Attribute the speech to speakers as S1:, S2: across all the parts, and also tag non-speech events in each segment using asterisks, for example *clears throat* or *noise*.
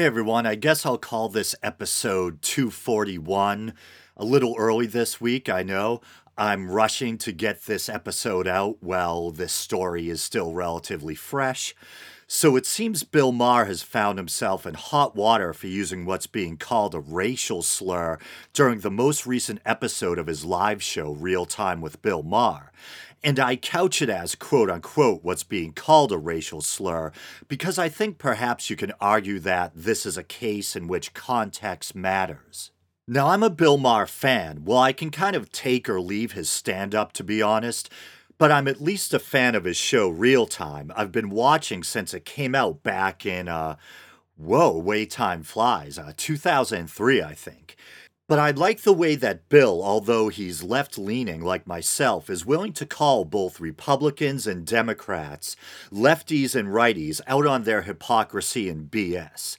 S1: Hey everyone, I guess I'll call this episode 241. A little early this week, I know. I'm rushing to get this episode out while this story is still relatively fresh. So it seems Bill Maher has found himself in hot water for using what's being called a racial slur during the most recent episode of his live show, Real Time with Bill Maher. And I couch it as quote unquote what's being called a racial slur because I think perhaps you can argue that this is a case in which context matters. Now, I'm a Bill Maher fan. Well, I can kind of take or leave his stand up, to be honest, but I'm at least a fan of his show Real Time. I've been watching since it came out back in, uh, whoa, way time flies, uh, 2003, I think. But I like the way that Bill, although he's left leaning like myself, is willing to call both Republicans and Democrats, lefties and righties, out on their hypocrisy and BS.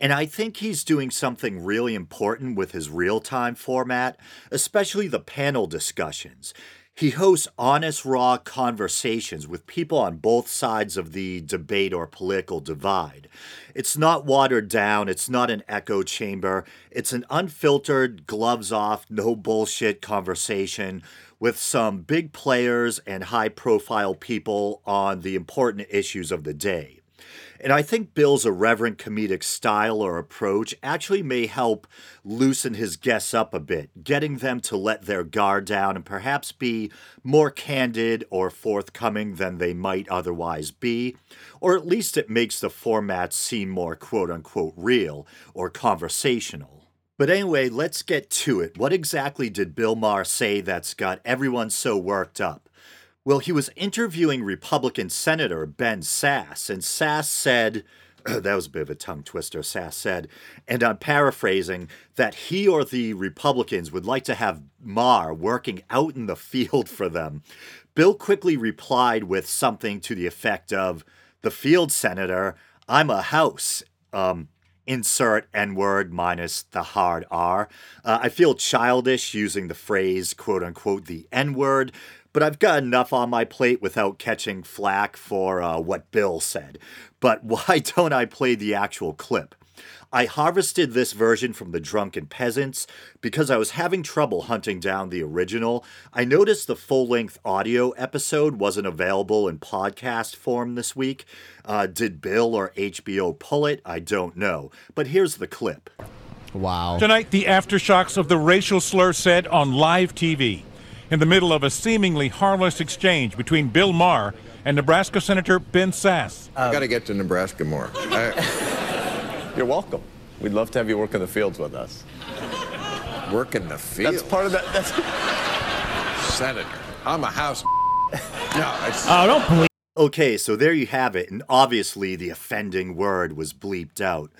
S1: And I think he's doing something really important with his real time format, especially the panel discussions. He hosts honest, raw conversations with people on both sides of the debate or political divide. It's not watered down, it's not an echo chamber, it's an unfiltered, gloves off, no bullshit conversation with some big players and high profile people on the important issues of the day. And I think Bill's irreverent comedic style or approach actually may help loosen his guests up a bit, getting them to let their guard down and perhaps be more candid or forthcoming than they might otherwise be. Or at least it makes the format seem more quote unquote real or conversational. But anyway, let's get to it. What exactly did Bill Maher say that's got everyone so worked up? Well, he was interviewing Republican Senator Ben Sasse, and Sasse said, *clears throat* that was a bit of a tongue twister, Sasse said, and I'm paraphrasing, that he or the Republicans would like to have Maher working out in the field for them. Bill quickly replied with something to the effect of, The field, Senator, I'm a house. Um, insert N word minus the hard R. Uh, I feel childish using the phrase, quote unquote, the N word, but I've got enough on my plate without catching flack for uh, what Bill said. But *laughs* why don't I play the actual clip? I harvested this version from the Drunken Peasants because I was having trouble hunting down the original. I noticed the full length audio episode wasn't available in podcast form this week. Uh, did Bill or HBO pull it? I don't know. But here's the clip.
S2: Wow.
S3: Tonight, the aftershocks of the racial slur said on live TV in the middle of a seemingly harmless exchange between Bill Maher and Nebraska Senator Ben Sasse.
S4: I've got to get to Nebraska more. I, *laughs*
S5: You're welcome. We'd love to have you work in the fields with us.
S4: work in the fields?
S5: That's part of that. That's
S4: Senator. I'm a house. *laughs* no, it's,
S2: Oh, don't believe.
S1: Okay, so there you have it, and obviously the offending word was bleeped out.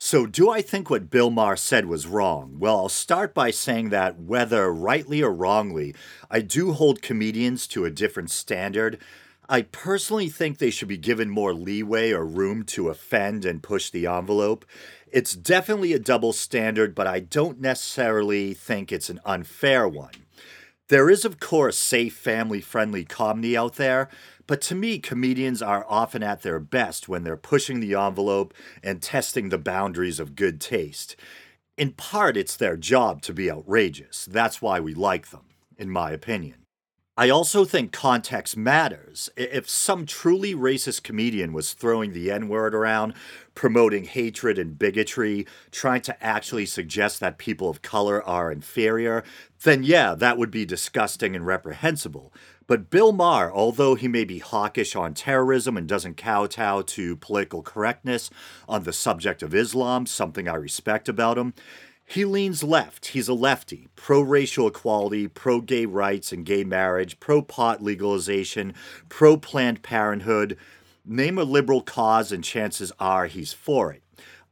S1: So, do I think what Bill Maher said was wrong? Well, I'll start by saying that whether rightly or wrongly, I do hold comedians to a different standard. I personally think they should be given more leeway or room to offend and push the envelope. It's definitely a double standard, but I don't necessarily think it's an unfair one. There is, of course, safe, family friendly comedy out there, but to me, comedians are often at their best when they're pushing the envelope and testing the boundaries of good taste. In part, it's their job to be outrageous. That's why we like them, in my opinion. I also think context matters. If some truly racist comedian was throwing the N word around, promoting hatred and bigotry, trying to actually suggest that people of color are inferior, then yeah, that would be disgusting and reprehensible. But Bill Maher, although he may be hawkish on terrorism and doesn't kowtow to political correctness on the subject of Islam, something I respect about him, he leans left. He's a lefty, pro racial equality, pro gay rights and gay marriage, pro pot legalization, pro Planned Parenthood. Name a liberal cause, and chances are he's for it.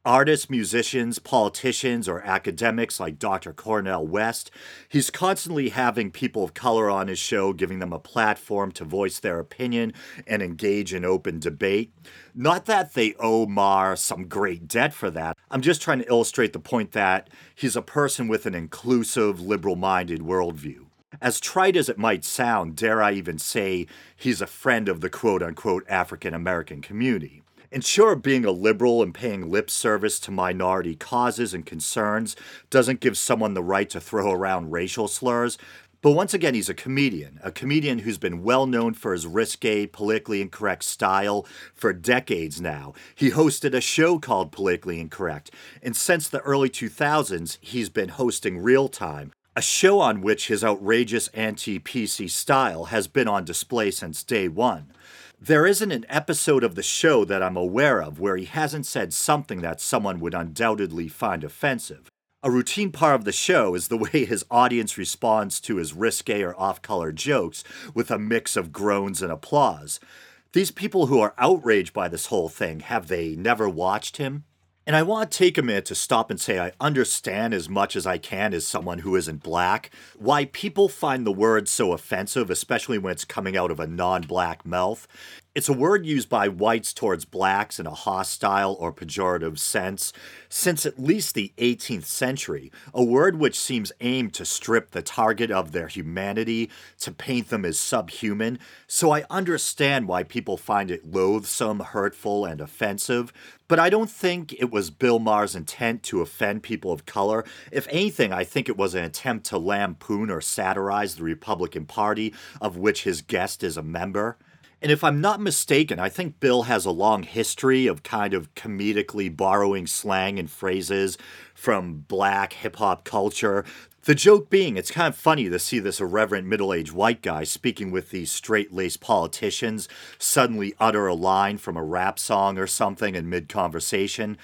S1: Artists, musicians, politicians, or academics like Dr. Cornel West, he's constantly having people of color on his show, giving them a platform to voice their opinion and engage in open debate. Not that they owe Maher some great debt for that. I'm just trying to illustrate the point that he's a person with an inclusive, liberal minded worldview. As trite as it might sound, dare I even say he's a friend of the quote unquote African American community. And sure, being a liberal and paying lip service to minority causes and concerns doesn't give someone the right to throw around racial slurs. But once again, he's a comedian, a comedian who's been well known for his risque, politically incorrect style for decades now. He hosted a show called Politically Incorrect, and since the early 2000s, he's been hosting Real Time, a show on which his outrageous anti PC style has been on display since day one. There isn't an episode of the show that I'm aware of where he hasn't said something that someone would undoubtedly find offensive. A routine part of the show is the *laughs* way his audience responds to his risque or off color jokes with a mix of groans and applause. These people who are outraged by this whole thing, have they never watched him? And I want to take a minute to stop and say I understand as much as I can as someone who isn't black why people find the word so offensive, especially when it's coming out of a non black mouth. It's a word used by whites towards blacks in a hostile or pejorative sense since at least the 18th century, a word which seems aimed to strip the target of their humanity, to paint them as subhuman. So I understand why people find it loathsome, hurtful, and offensive, but I don't think it was Bill Maher's intent to offend people of color. If anything, I think it was an attempt to lampoon or satirize the Republican Party, of which his guest is a member. And if I'm not mistaken, I think Bill has a long history of kind of comedically borrowing slang and phrases from black hip hop culture. The joke being, it's kind of funny to see this irreverent middle aged white guy speaking with these straight laced politicians suddenly utter a line from a rap song or something in mid conversation.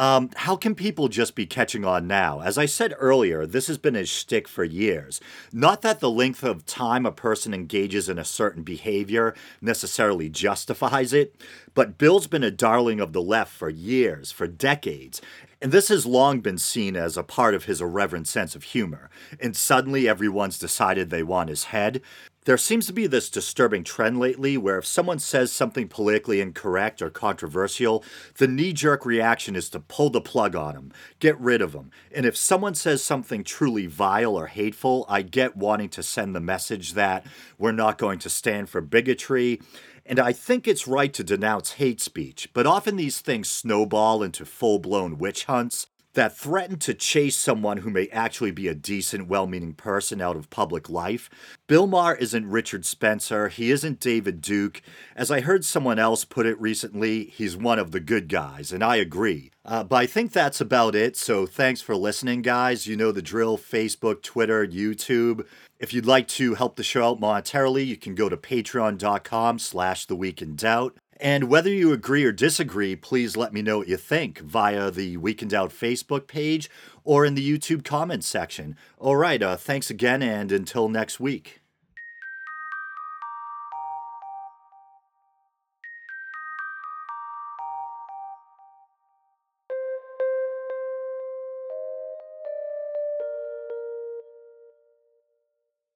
S1: Um, how can people just be catching on now? As I said earlier, this has been his shtick for years. Not that the length of time a person engages in a certain behavior necessarily justifies it, but Bill's been a darling of the left for years, for decades. And this has long been seen as a part of his irreverent sense of humor. And suddenly everyone's decided they want his head. There seems to be this disturbing trend lately where if someone says something politically incorrect or controversial, the knee jerk reaction is to pull the plug on them, get rid of them. And if someone says something truly vile or hateful, I get wanting to send the message that we're not going to stand for bigotry. And I think it's right to denounce hate speech, but often these things snowball into full blown witch hunts that threaten to chase someone who may actually be a decent, well meaning person out of public life. Bill Maher isn't Richard Spencer. He isn't David Duke. As I heard someone else put it recently, he's one of the good guys, and I agree. Uh, but I think that's about it. So thanks for listening, guys. You know the drill Facebook, Twitter, YouTube. If you'd like to help the show out monetarily, you can go to patreon.com slash the week in doubt. And whether you agree or disagree, please let me know what you think via the Week Out Facebook page or in the YouTube comments section. All right, uh, thanks again, and until next week.